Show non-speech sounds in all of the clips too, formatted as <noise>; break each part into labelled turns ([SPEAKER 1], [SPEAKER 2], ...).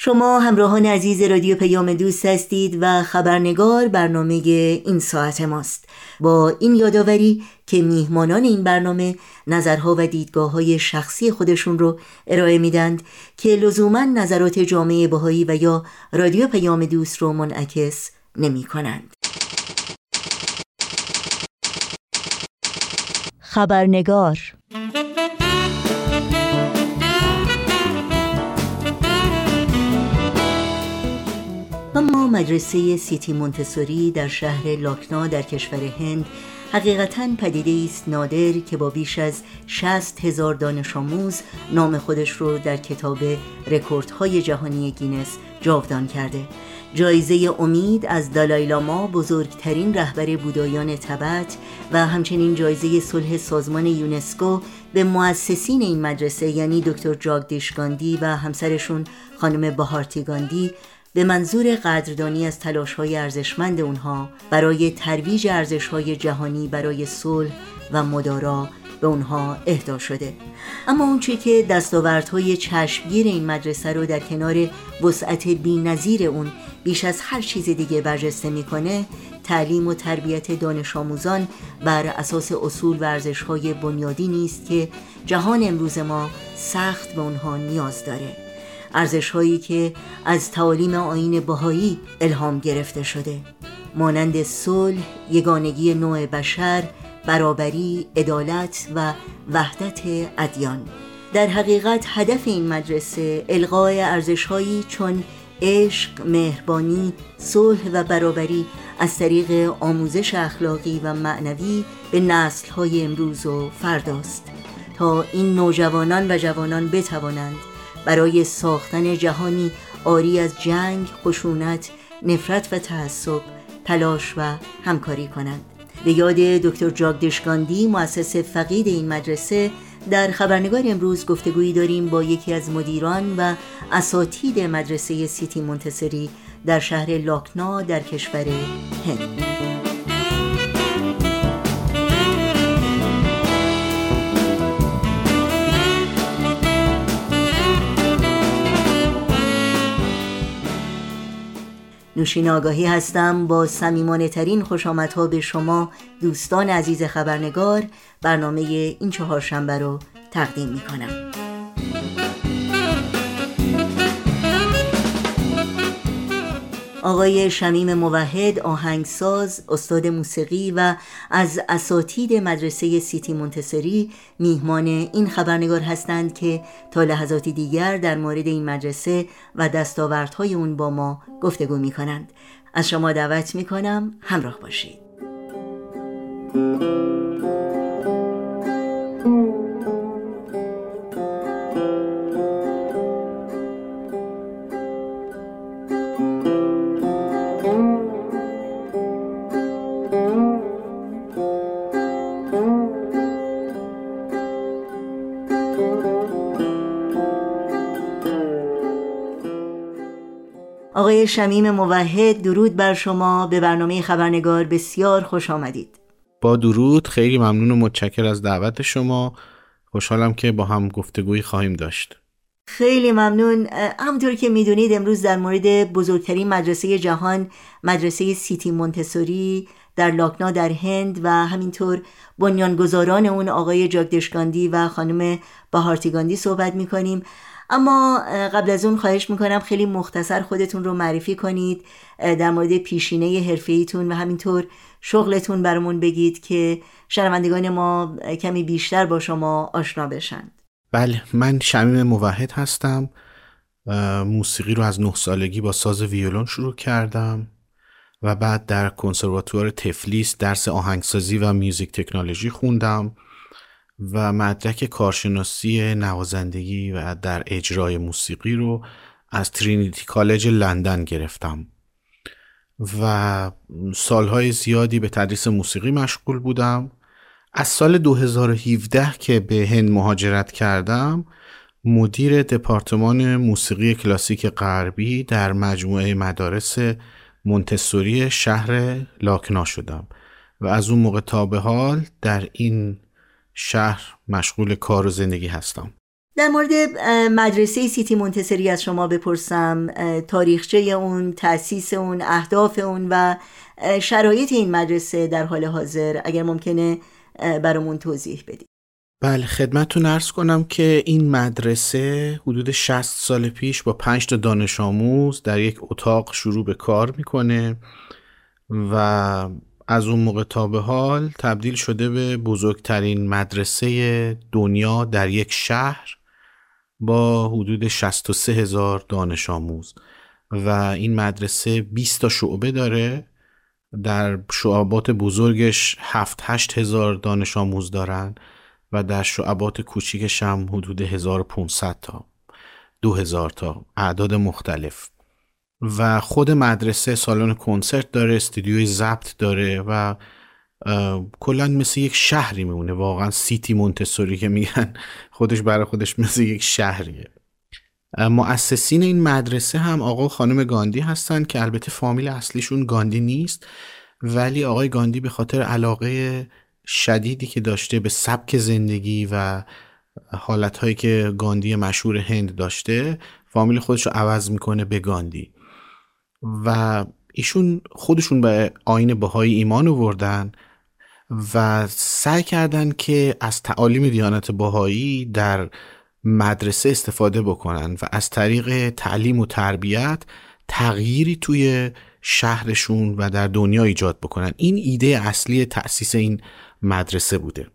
[SPEAKER 1] شما همراهان عزیز رادیو پیام دوست هستید و خبرنگار برنامه این ساعت ماست با این یادآوری که میهمانان این برنامه نظرها و دیدگاه های شخصی خودشون رو ارائه میدند که لزوما نظرات جامعه بهایی و یا رادیو پیام دوست رو منعکس نمی کنند. خبرنگار اما مدرسه سیتی مونتسوری در شهر لاکنا در کشور هند حقیقتا پدیده ایست نادر که با بیش از 60 هزار دانش آموز نام خودش رو در کتاب رکوردهای جهانی گینس جاودان کرده. جایزه امید از دالایلاما بزرگترین رهبر بوداییان تبت و همچنین جایزه صلح سازمان یونسکو به مؤسسین این مدرسه یعنی دکتر جاگدیش گاندی و همسرشون خانم بهارتی گاندی به منظور قدردانی از های ارزشمند اونها برای ترویج های جهانی برای صلح و مدارا به اونها اهدا شده. اما اونچه که دستاوردهای چشمگیر این مدرسه رو در کنار وسعت بی اون بیش از هر چیز دیگه برجسته می‌کنه تعلیم و تربیت دانش آموزان بر اساس اصول و های بنیادی نیست که جهان امروز ما سخت به اونها نیاز داره. ارزش هایی که از تعالیم آین بهایی الهام گرفته شده. مانند صلح، یگانگی نوع بشر، برابری، عدالت و وحدت ادیان. در حقیقت هدف این مدرسه القای ارزشهایی چون عشق، مهربانی، صلح و برابری از طریق آموزش اخلاقی و معنوی به نسلهای امروز و فرداست. تا این نوجوانان و جوانان بتوانند برای ساختن جهانی آری از جنگ، خشونت، نفرت و تعصب تلاش و همکاری کنند. به یاد دکتر جاگدشگاندی مؤسس فقید این مدرسه در خبرنگار امروز گفتگویی داریم با یکی از مدیران و اساتید مدرسه سیتی منتصری در شهر لاکنا در کشور هند. نوشین آگاهی هستم با سمیمانه ترین خوش آمدها به شما دوستان عزیز خبرنگار برنامه این چهارشنبه رو تقدیم می کنم. آقای شمیم موحد آهنگساز استاد موسیقی و از اساتید مدرسه سیتی منتصری میهمان این خبرنگار هستند که تا لحظاتی دیگر در مورد این مدرسه و دستاوردهای اون با ما گفتگو می کنند از شما دعوت می کنم همراه باشید. آقای شمیم موحد درود بر شما. به برنامه خبرنگار بسیار خوش آمدید.
[SPEAKER 2] با درود خیلی ممنون و متشکر از دعوت شما. خوشحالم که با هم گفتگویی خواهیم داشت.
[SPEAKER 1] خیلی ممنون. همونطور که می‌دونید امروز در مورد بزرگترین مدرسه جهان مدرسه سیتی مونتسوری در لاکنا در هند و همینطور بنیانگذاران اون آقای جاگدشگاندی و خانم بهارتیگاندی صحبت می‌کنیم. اما قبل از اون خواهش می‌کنم خیلی مختصر خودتون رو معرفی کنید در مورد پیشینه حرفیتون و همینطور شغلتون برامون بگید که شنوندگان ما کمی بیشتر با شما آشنا بشن.
[SPEAKER 2] بله من شمیم موحد هستم. موسیقی رو از نه سالگی با ساز ویولون شروع کردم و بعد در کنسرواتوار تفلیس درس آهنگسازی و میوزیک تکنولوژی خوندم. و مدرک کارشناسی نوازندگی و در اجرای موسیقی رو از ترینیتی کالج لندن گرفتم. و سالهای زیادی به تدریس موسیقی مشغول بودم. از سال 2017 که به هند مهاجرت کردم مدیر دپارتمان موسیقی کلاسیک غربی در مجموعه مدارس منتسوری شهر لاکنا شدم. و از اون موقع تا به حال در این شهر مشغول کار و زندگی هستم.
[SPEAKER 1] در مورد مدرسه سیتی منتصری از شما بپرسم. تاریخچه اون تأسیس اون اهداف اون و شرایط این مدرسه در حال حاضر. اگر ممکنه برامون توضیح بدید.
[SPEAKER 2] بله خدمتتون ارز کنم که این مدرسه حدود 60 سال پیش با 5 تا دانش آموز در یک اتاق شروع به کار می‌کنه و از اون موقع تا به حال تبدیل شده به بزرگترین مدرسه دنیا در یک شهر با حدود 63 هزار دانش آموز. و این مدرسه 20 تا شعبه داره. در شعبات بزرگش 7 8 هزار دانش آموز دارن و در شعبات کوچیکش هم حدود 1500 تا 2000 تا اعداد مختلف. و خود مدرسه سالن کنسرت داره استودیوی ضبط داره و کلا مثل یک شهری میمونه. واقعا سیتی مونتسوری که میگن خودش برای خودش مثل یک شهریه. مؤسسین این مدرسه هم آقا خانم گاندی هستن که البته فامیل اصلیشون گاندی نیست ولی آقای گاندی به خاطر علاقه شدیدی که داشته به سبک زندگی و حالتهایی که گاندی مشهور هند داشته فامیل خودش رو عوض می‌کنه به گاندی. و ایشون خودشون به آین بهایی ایمان آوردن و سعی کردن که از تعالیم دیانت بهایی در مدرسه استفاده بکنن و از طریق تعلیم و تربیت تغییری توی شهرشون و در دنیا ایجاد بکنن. این ایده اصلی تأسیس این مدرسه بوده.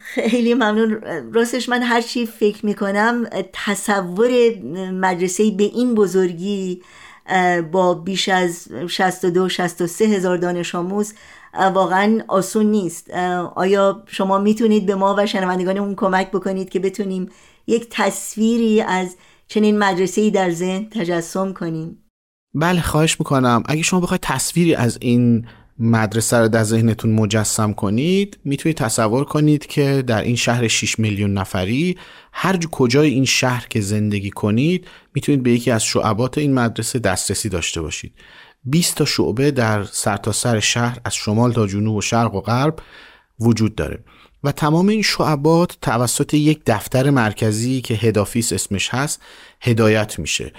[SPEAKER 1] خیلی ممنون. راستش من هر چی فکر می‌کنم تصور مدرسه به این بزرگی با بیش از 62 63 هزار دانش آموز واقعا آسون نیست. آیا شما می‌تونید به ما و شنوندگانمون کمک بکنید که بتونیم یک تصویری از چنین مدرسه‌ای در ذهن تجسم کنیم؟
[SPEAKER 2] بله خواهش می‌کنم. اگه شما بخواید تصویری از این مدرسه رو در ذهنتون مجسم کنید می‌تونید تصور کنید که در این شهر 6 میلیون نفری هر کجای این شهر که زندگی کنید می‌تونید به یکی از شعبات این مدرسه دسترسی داشته باشید. 20 تا شعبه در سرتاسر سر شهر از شمال تا جنوب و شرق و غرب وجود داره. و تمام این شعبات توسط یک دفتر مرکزی که هدافیس اسمش هست هدایت میشه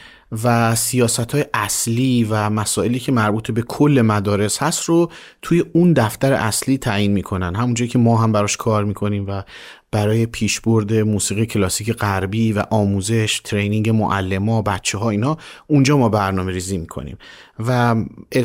[SPEAKER 2] و سیاست های اصلی و مسائلی که مربوط به کل مدارس هست رو توی اون دفتر اصلی تعیین می‌کنن. همونجایی که ما هم براش کار می‌کنیم و برای پیشبرد موسیقی کلاسیک غربی و آموزش ترینینگ معلما بچه ها اینا اونجا ما برنامه ریزی می‌کنیم. و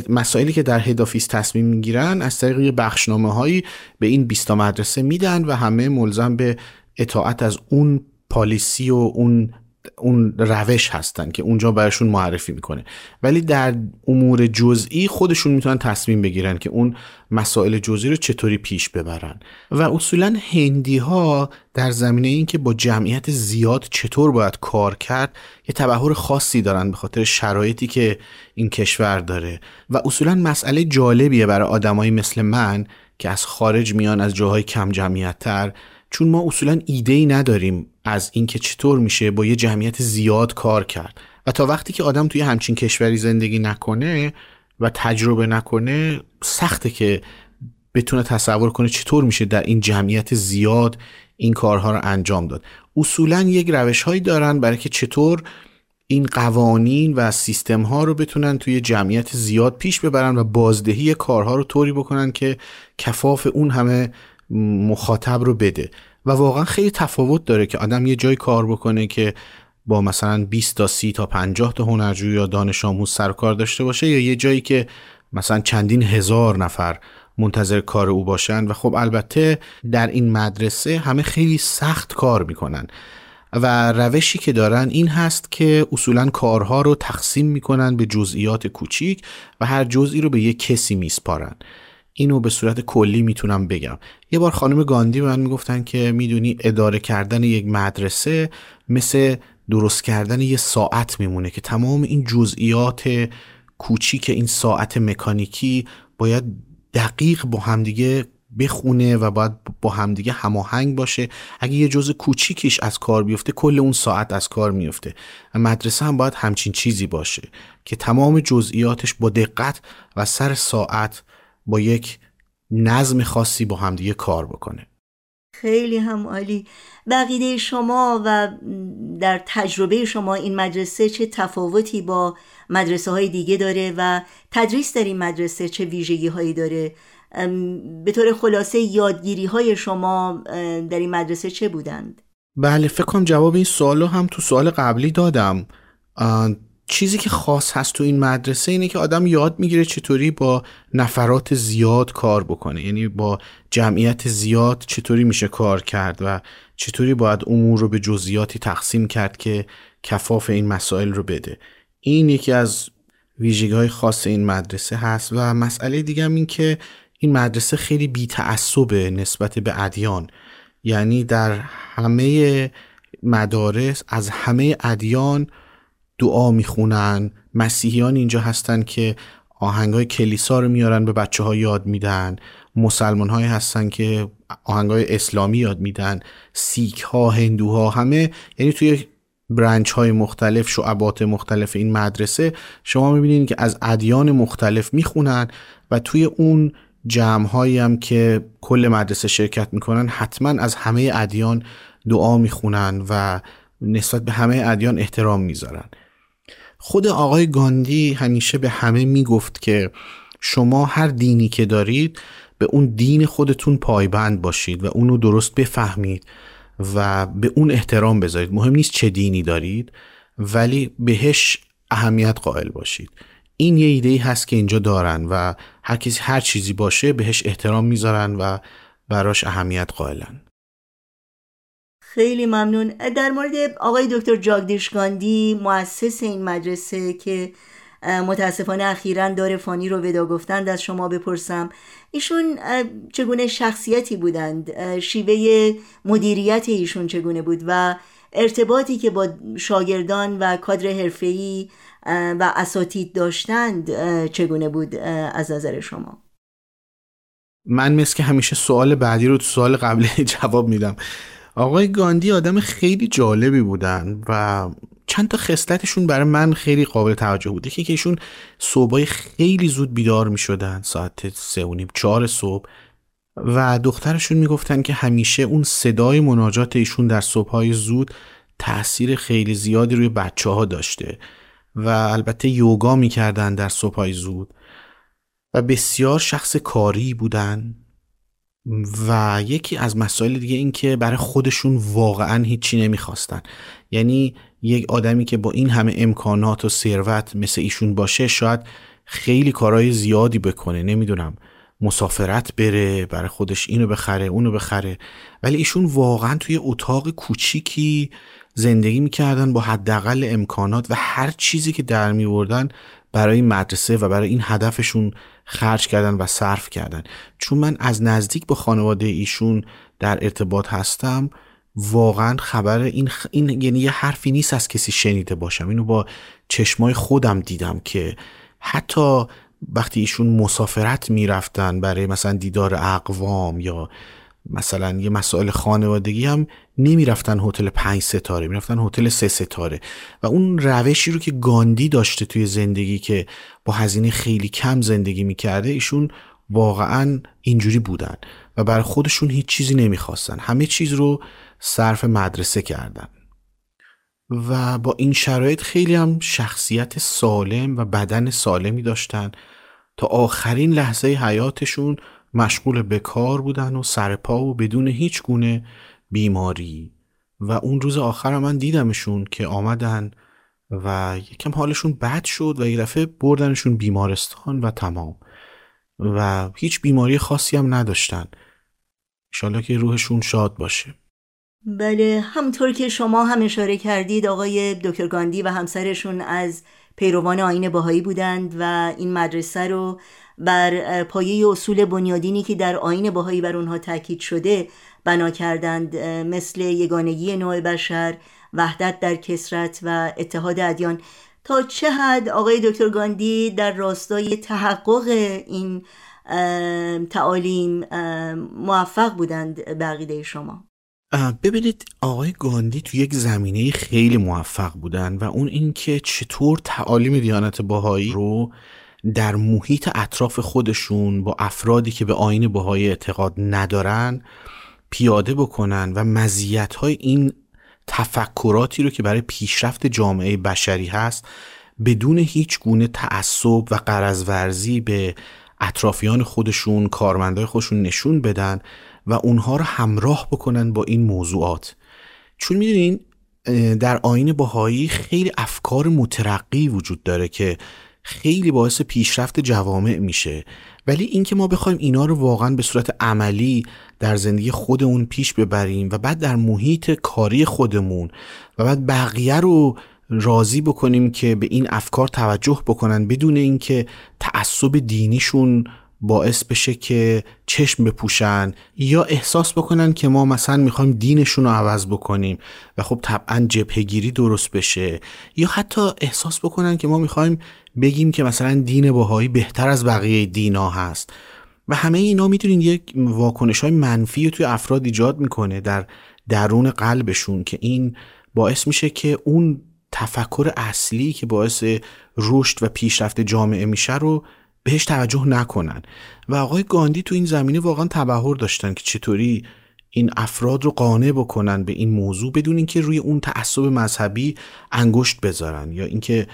[SPEAKER 2] مسائلی که در هدافیس تصمیم می‌گیرن از طریق بخشنامه هایی به این بیستا مدرسه میدن و همه ملزم به اطاعت از اون پالیسی و اون اون روش هستن که اونجا براشون معرفی می‌کنه. ولی در امور جزئی خودشون می‌تونن تصمیم بگیرن که اون مسائل جزئی رو چطوری پیش ببرن. و اصولا هندی ها در زمینه این که با جمعیت زیاد چطور باید کار کرد یه تبهر خاصی دارن به خاطر شرایطی که این کشور داره. و اصولا مسئله جالبیه برای آدمایی مثل من که از خارج میان از جاهای کم جمعیت تر چون ما اصولا ایده ای نداریم از اینکه چطور میشه با یه جمعیت زیاد کار کرد. و تا وقتی که آدم توی همچین کشوری زندگی نکنه و تجربه نکنه سخته که بتونه تصور کنه چطور میشه در این جمعیت زیاد این کارها رو انجام داد. اصولا یک روش هایی دارن برای که چطور این قوانین و سیستم ها رو بتونن توی جمعیت زیاد پیش ببرن و بازدهی کارها رو طوری بکنن که کفاف اون همه مخاطب رو بده. و واقعا خیلی تفاوت داره که آدم یه جای کار بکنه که با مثلا 20 تا 30 تا 50 تا هنرجو یا دانش آموز سر کار داشته باشه یا یه جایی که مثلا چندین هزار نفر منتظر کار او باشن. و خب البته در این مدرسه همه خیلی سخت کار می‌کنن. و روشی که دارن این هست که اصولا کارها رو تقسیم می‌کنن به جزئیات کوچیک و هر جزئی رو به یک کسی میسپارن. اینو به صورت کلی می‌تونم بگم. یه بار خانم گاندی به من می‌گفتن که می‌دونی اداره کردن یک مدرسه مثل درست کردن یه ساعت میمونه که تمام این جزئیات کوچیک این ساعت مکانیکی باید دقیق با همدیگه بخونه و باید با همدیگه هماهنگ باشه. اگه یه جزء کوچیکیش از کار بیفته کل اون ساعت از کار میفته. مدرسه هم باید همچین چیزی باشه که تمام جزئیاتش با دقت و سر ساعت با یک نظم خاصی با همدیگه کار بکنه.
[SPEAKER 1] خیلی هم عالی. بقیده شما و در تجربه شما این مدرسه چه تفاوتی با مدرسه های دیگه داره و تدریس در این مدرسه چه ویژگی هایی داره به طور خلاصه یادگیری های شما در این مدرسه چه بودند؟
[SPEAKER 2] بله فکر کنم جواب این سوالو هم تو سوال قبلی دادم. چیزی که خاص هست تو این مدرسه اینه که آدم یاد می‌گیره چطوری با نفرات زیاد کار بکنه. یعنی با جمعیت زیاد چطوری میشه کار کرد و چطوری باید امور رو به جزئیاتی تقسیم کرد که کفاف این مسائل رو بده. این یکی از ویژگی های خاص این مدرسه هست و مسئله دیگه هم این که این مدرسه خیلی بی نسبت به ادیان. یعنی در همه مدارس از همه ادیان دعا می‌خونن مسیحیان اینجا هستن که های کلیسا رو میارن به بچه ها یاد میدن مسلمان های هستن که های اسلامی یاد میدن سیک ها هندوها همه یعنی توی برنچ های مختلف شعبات مختلف این مدرسه شما می‌بینید که از ادیان مختلف می‌خونن و توی اون جمع هایی هم که کل مدرسه شرکت می‌کنن حتما از همه ادیان دعا می‌خونن و نسبت به همه ادیان احترام می‌ذارن. خود آقای گاندی همیشه به همه می‌گفت که شما هر دینی که دارید به اون دین خودتون پایبند باشید و اونو درست بفهمید و به اون احترام بذارید. مهم نیست چه دینی دارید ولی بهش اهمیت قائل باشید. این یه ایده هست که اینجا دارن و هر کسی هر چیزی باشه بهش احترام می‌ذارن و براش اهمیت قائلن.
[SPEAKER 1] خیلی ممنون. در مورد آقای دکتر جاگدیش گاندی مؤسس این مدرسه که متاسفانه اخیرا داره فانی رو ودا گفتند از شما بپرسم. ایشون چگونه شخصیتی بودند؟ شیوه مدیریت ایشون چگونه بود و ارتباطی که با شاگردان و کادر حرفه‌ای و اساتید داشتند چگونه بود از نظر شما؟
[SPEAKER 2] من مثل که همیشه سوال بعدی رو تو سوال قبلی <laughs> جواب میدم. آقای گاندی آدم خیلی جالبی بودن و چند تا خصلتشون برای من خیلی قابل توجه بوده که ایشون صبحای خیلی زود بیدار می شدن ساعت سه و نیم چهار صبح. و دخترشون می‌گفتن که همیشه اون صدای مناجات ایشون در صبحهای زود تاثیر خیلی زیادی روی بچه ها داشته و البته یوگا می‌کردن در صبحهای زود. و بسیار شخص کاری بودن. و یکی از مسائل دیگه این که برای خودشون واقعا هیچی نمی‌خواستن. یعنی یک آدمی که با این همه امکانات و ثروت مثل ایشون باشه شاید خیلی کارهای زیادی بکنه نمی‌دونم مسافرت بره برای خودش اینو بخره اونو بخره. ولی ایشون واقعا توی اتاق کوچیکی زندگی می‌کردن با حداقل امکانات و هر چیزی که در میوردن برای مدرسه و برای این هدفشون خرج کردن و صرف کردن. چون من از نزدیک با خانواده ایشون در ارتباط هستم واقعا خبر این, این یعنی یه حرفی نیست از کسی شنیده باشم. اینو با چشمای خودم دیدم که حتی وقتی ایشون مسافرت می‌رفتن برای مثلا دیدار اقوام یا مثلا یه مسائل خانوادگی هم نمی‌رفتن هتل پنج ستاره می‌رفتن هتل سه ستاره. و اون روشی رو که گاندی داشته توی زندگی که با هزینه خیلی کم زندگی می‌کرده ایشون واقعا اینجوری بودن و برای خودشون هیچ چیزی نمی‌خواستن. همه چیز رو صرف مدرسه کردن. و با این شرایط خیلی هم شخصیت سالم و بدن سالمی داشتن. تا آخرین لحظه حیاتشون مشغول به کار بودن و سرپا و بدون هیچ گونه بیماری. و اون روز آخر من دیدمشون که آمدن و یکم حالشون بد شد و یه دفعه بردنشون بیمارستان و تمام. و هیچ بیماری خاصی هم نداشتن. انشالله که روحشون شاد باشه.
[SPEAKER 1] بله همطور که شما هم اشاره کردید آقای دکتر گاندی و همسرشون از پیروان آین باهایی بودند و این مدرسه رو بر پایه اصول بنیادینی که در آین باهایی بر اونها تاکید شده بنا کردند مثل یگانگی نوع بشر وحدت در کسرت و اتحاد ادیان. تا چه حد آقای دکتر گاندی در راستای تحقق این تعالیم موفق بودند بقیده شما؟
[SPEAKER 2] ببینید آقای گاندی تو یک زمینه خیلی موفق بودن و اون اینکه چطور تعالیم دیانت باهایی رو در محیط اطراف خودشون با افرادی که به آین باهایی اعتقاد ندارن پیاده بکنن و مزیت های این تفکراتی رو که برای پیشرفت جامعه بشری هست بدون هیچ گونه تعصب و قرضورزی به اطرافیان خودشون کارمندای خودشون نشون بدن و اونها رو همراه بکنن با این موضوعات. چون می‌دونین در آین باهایی خیلی افکار مترقی وجود داره که خیلی باعث پیشرفت جوامع میشه. ولی اینکه ما بخوایم اینا رو واقعا به صورت عملی در زندگی خودمون پیش ببریم و بعد در محیط کاری خودمون و بعد بقیه رو راضی بکنیم که به این افکار توجه بکنن بدون اینکه تعصب دینیشون باعث بشه که چشم بپوشن یا احساس بکنن که ما مثلا می‌خوایم دینشون رو عوض بکنیم و خب طبعا جبهگیری درست بشه یا حتی احساس بکنن که ما می‌خوایم بگیم که مثلا دین باهایی بهتر از بقیه دینا هست. و همه اینا می‌تونین یک واکنش های منفی توی افراد ایجاد می‌کنه در درون قلبشون که این باعث میشه که اون تفکر اصلی که باعث رشد و پیشرفت جامعه میشه رو بهش توجه نکنن. و آقای گاندی تو این زمینه واقعا تبهر داشتن که چطوری این افراد رو قانع بکنن به این موضوع بدون اینکه روی اون تعصب مذهبی انگشت بذارن یا اینکه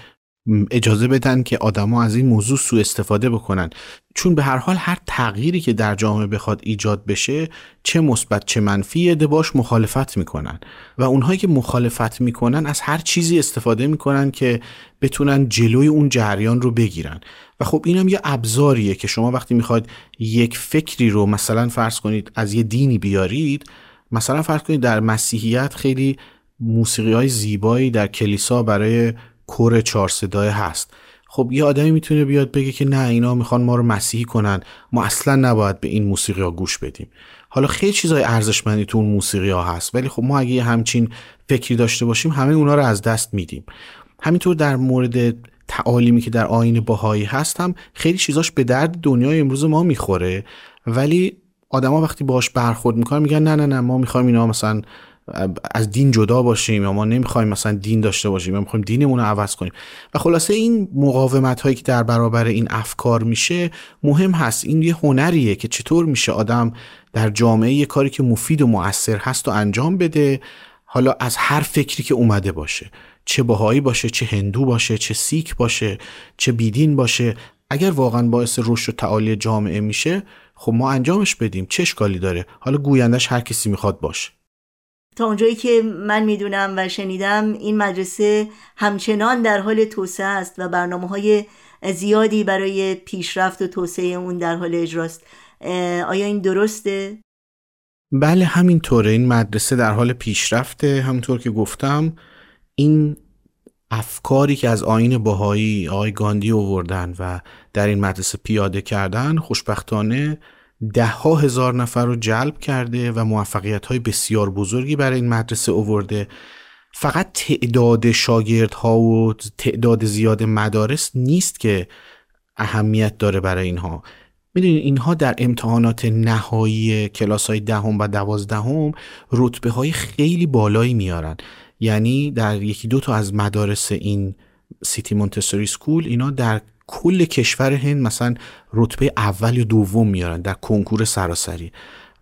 [SPEAKER 2] اجازه بدن که آدما از این موضوع سوء استفاده بکنن. چون به هر حال هر تغییری که در جامعه بخواد ایجاد بشه چه مثبت چه منفی باش مخالفت می‌کنن. و اونهایی که مخالفت می‌کنن از هر چیزی استفاده می‌کنن که بتونن جلوی اون جریان رو بگیرن. و خب اینم یه ابزاریه که شما وقتی می‌خواد یک فکری رو مثلا فرض کنید از یه دینی بیارید مثلا فرض کنید در مسیحیت خیلی موسیقی های زیبایی در کلیسا برای کور چهار صدای هست. خب یه آدمی می‌تونه بیاد بگه که نه اینا می‌خوان ما رو مسیحی کنن. ما اصلا نباید به این موسیقی ها گوش بدیم. حالا خیلی چیزای ارزشمندی تو اون موسیقی ها هست ولی خب ما اگه همچین فکری داشته باشیم همه اونا رو از دست میدیم. همینطور در مورد تعالیمی که در آین باهایی هست هم خیلی چیزاش به درد دنیای امروز ما می‌خوره. ولی آدما وقتی باش برخورد می‌کنن میگن نه نه نه ما می‌خوایم اینا مثلا از دین جدا باشیم یا ما نمی‌خوایم مثلا دین داشته باشیم یا می‌خوایم دینمون رو عوض کنیم. و خلاصه این مقاومت هایی که در برابر این افکار میشه مهم هست. این یه هنریه که چطور میشه آدم در جامعه یه کاری که مفید و مؤثر هست و انجام بده حالا از هر فکری که اومده باشه. چه بهایی باشه چه هندو باشه چه سیک باشه چه بیدین باشه. اگر واقعا باعث رشد و تعالی جامعه میشه خب ما انجامش بدیم. چه اشکالی داره؟ حالا گویندش هر کسی می‌خواد باشه.
[SPEAKER 1] تا اونجایی که من می‌دونم و شنیدم این مدرسه همچنان در حال توسعه است و برنامه های زیادی برای پیشرفت و توسعه اون در حال اجراست. آیا این درسته؟
[SPEAKER 2] بله همینطوره. این مدرسه در حال پیشرفته. همونطور که گفتم این افکاری که از آین باهایی آقای گاندی آوردن و در این مدرسه پیاده کردن خوشبختانه ده ها هزار نفر رو جلب کرده و موفقیت های بسیار بزرگی برای این مدرسه اوورده فقط تعداد شاگردها و تعداد زیاد مدارس نیست که اهمیت داره برای اینها. می‌دونید اینها در امتحانات نهایی کلاس های دهم و دوازدهم رتبه های خیلی بالایی میارن. یعنی در یکی دو تا از مدارس این سیتی مونتسوری سکول اینا در کل کشور هند مثلا رتبه اول یا دوم میارن در کنکور سراسری.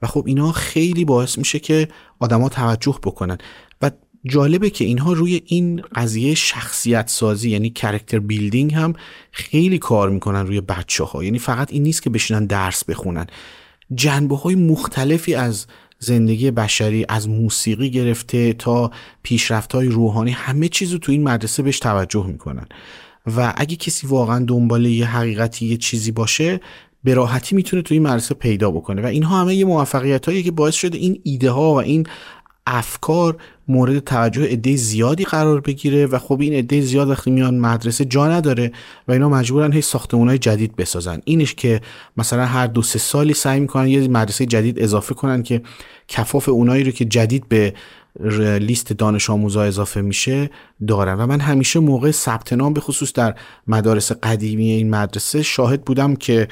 [SPEAKER 2] و خب اینا خیلی باعث میشه که آدما توجه بکنن. و جالبه که اینها روی این قضیه شخصیت سازی یعنی کرکتر بیلدینگ هم خیلی کار می‌کنن روی بچه ها یعنی فقط این نیست که بشینن درس بخونن. جنبه های مختلفی از زندگی بشری از موسیقی گرفته تا پیشرفت های روحانی همه چیز رو تو این مدرسه بهش توجه می‌کنن. و اگه کسی واقعا دنبال یه حقیقتی یه چیزی باشه به راحتی می‌تونه تو این مدرسه پیدا بکنه. و اینها همه یه موفقیت هایی که باعث شده این ایده ها و این افکار مورد توجه عده زیادی قرار بگیره. و خب این عده زیاد وقتی میان مدرسه جا نداره و اینا مجبورن هی ساختمون های جدید بسازن. اینش که مثلا هر دو سه سالی سعی می‌کنن یه مدرسه جدید اضافه کنن که کفاف اونایی رو که جدید به لیست دانش آموزا اضافه میشه دارن و من همیشه موقع ثبت نام به خصوص در مدارس قدیمی این مدرسه شاهد بودم که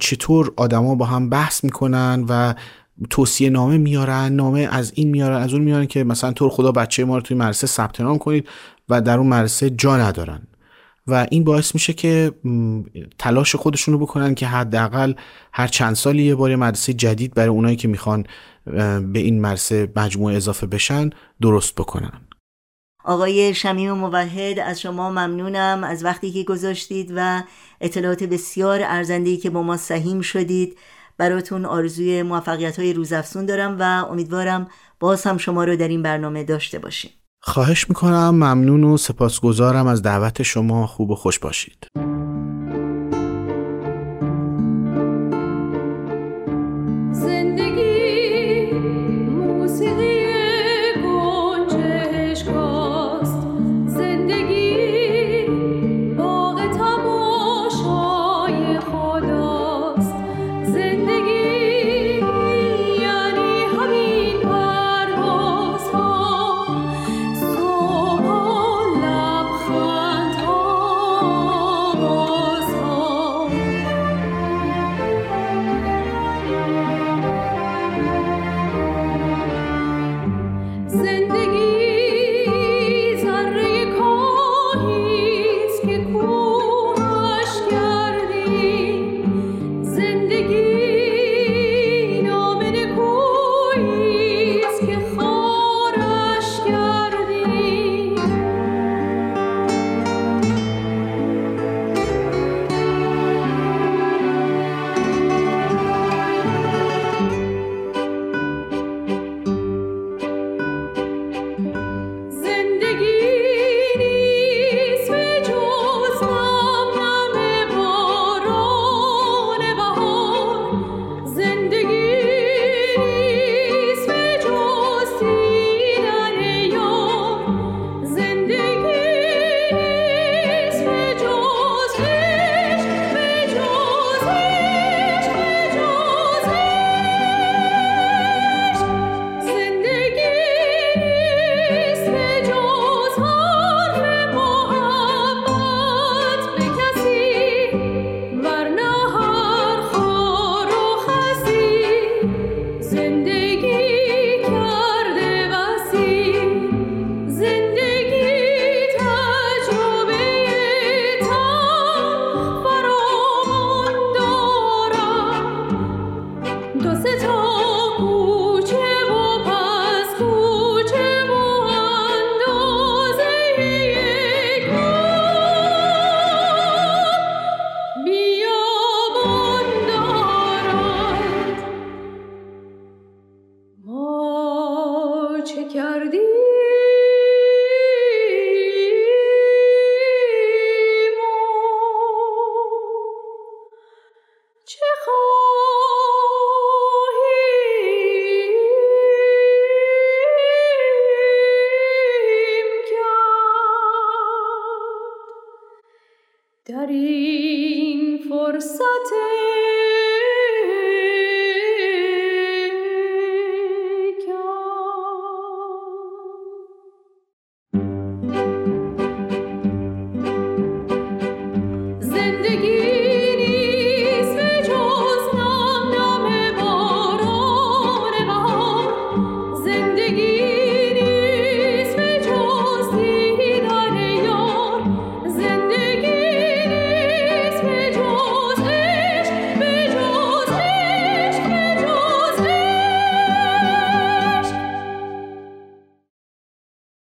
[SPEAKER 2] چطور آدما با هم بحث می‌کنن و توصیه نامه میارن نامه از این میارن از اون میارن که مثلا طور خدا بچه ما رو توی مدرسه ثبت نام کنید و در اون مدرسه جا ندارن.
[SPEAKER 3] و این باعث میشه که تلاش خودشون رو بکنن که حداقل هر چند سالی یه بار مدرسه جدید برای اونایی که می‌خوان به این مدرسه مجموعه اضافه بشن درست بکنن.
[SPEAKER 1] آقای شمیم موحد از شما ممنونم از وقتی که گذاشتید و اطلاعات بسیار ارزندهی که با ما سهیم شدید. براتون آرزوی موفقیت های روزافزون دارم و امیدوارم باز هم شما رو در این برنامه داشته باشیم.
[SPEAKER 3] خواهش می‌کنم ممنون و سپاسگزارم از دعوت شما. خوب و خوش باشید.
[SPEAKER 4] در این فرصت